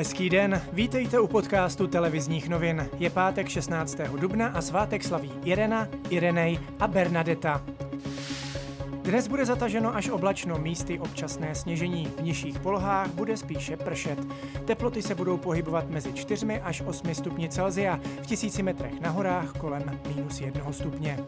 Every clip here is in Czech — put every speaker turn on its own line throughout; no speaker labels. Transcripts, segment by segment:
Hezký den, vítejte u podcastu televizních novin. Je pátek 16. dubna a svátek slaví Irena, Irenej a Bernadeta. Dnes bude zataženo až oblačno, místy občasné sněžení. V nižších polohách bude spíše pršet. Teploty se budou pohybovat mezi 4 až 8 stupni Celzia, v tisíci metrech na horách kolem minus 1 stupně.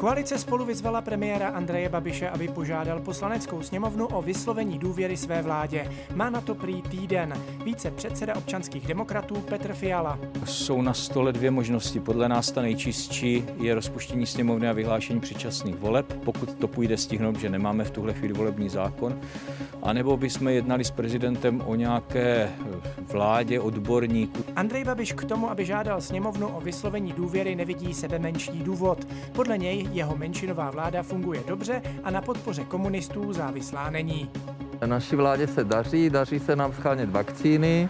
Koalice spolu vyzvala premiéra Andreje Babiše, aby požádal poslaneckou sněmovnu o vyslovení důvěry své vládě. Má na to prý týden. Více předseda občanských demokratů Petr Fiala.
Jsou na stole dvě možnosti. Podle nás ta nejčistší je rozpuštění sněmovny a vyhlášení předčasných voleb, pokud to půjde stihnout, že nemáme v tuhle chvíli volební zákon. A nebo bychom jednali s prezidentem o nějaké vládě odborníků.
Andrej Babiš k tomu, aby žádal sněmovnu o vyslovení důvěry, nevidí sebe menší důvod. Podle něj jeho menšinová vláda funguje dobře a na podpoře komunistů závislá není.
Naší vládě se daří, daří se nám schánět vakcíny,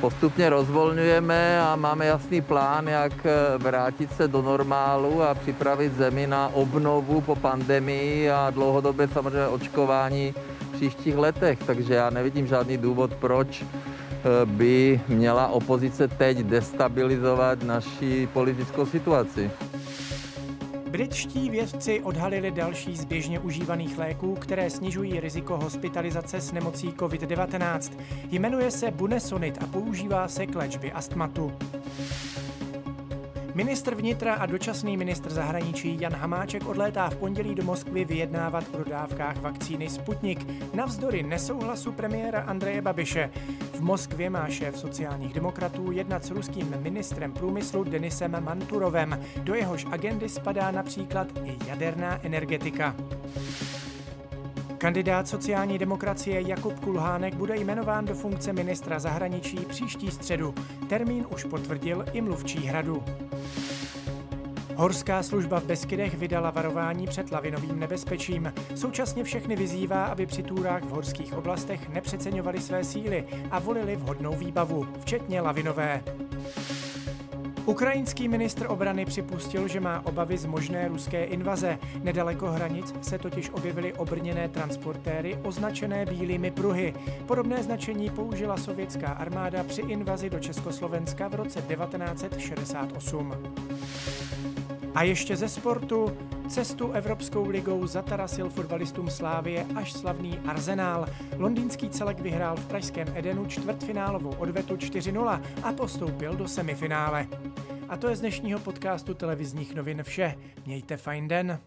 postupně rozvolňujeme a máme jasný plán, jak eh, vrátit se do normálu a připravit zemi na obnovu po pandemii a dlouhodobě samozřejmě očkování v příštích letech. Takže já nevidím žádný důvod, proč eh, by měla opozice teď destabilizovat naši politickou situaci.
Britští vědci odhalili další z běžně užívaných léků, které snižují riziko hospitalizace s nemocí COVID-19. Jmenuje se Bunesonit a používá se k léčbě astmatu. Ministr vnitra a dočasný ministr zahraničí Jan Hamáček odlétá v pondělí do Moskvy vyjednávat o dodávkách vakcíny Sputnik. Navzdory nesouhlasu premiéra Andreje Babiše. V Moskvě má šéf sociálních demokratů jednat s ruským ministrem průmyslu Denisem Manturovem. Do jehož agendy spadá například i jaderná energetika. Kandidát sociální demokracie Jakub Kulhánek bude jmenován do funkce ministra zahraničí příští středu. Termín už potvrdil i mluvčí hradu. Horská služba v Beskydech vydala varování před lavinovým nebezpečím. Současně všechny vyzývá, aby při túrách v horských oblastech nepřeceňovali své síly a volili vhodnou výbavu, včetně lavinové. Ukrajinský ministr obrany připustil, že má obavy z možné ruské invaze. Nedaleko hranic se totiž objevily obrněné transportéry označené bílými pruhy. Podobné značení použila sovětská armáda při invazi do Československa v roce 1968. A ještě ze sportu. Cestu Evropskou ligou zatarasil fotbalistům Slávie až slavný Arzenál. Londýnský celek vyhrál v pražském Edenu čtvrtfinálovou odvetu 4-0 a postoupil do semifinále. A to je z dnešního podcastu televizních novin vše. Mějte fajn den.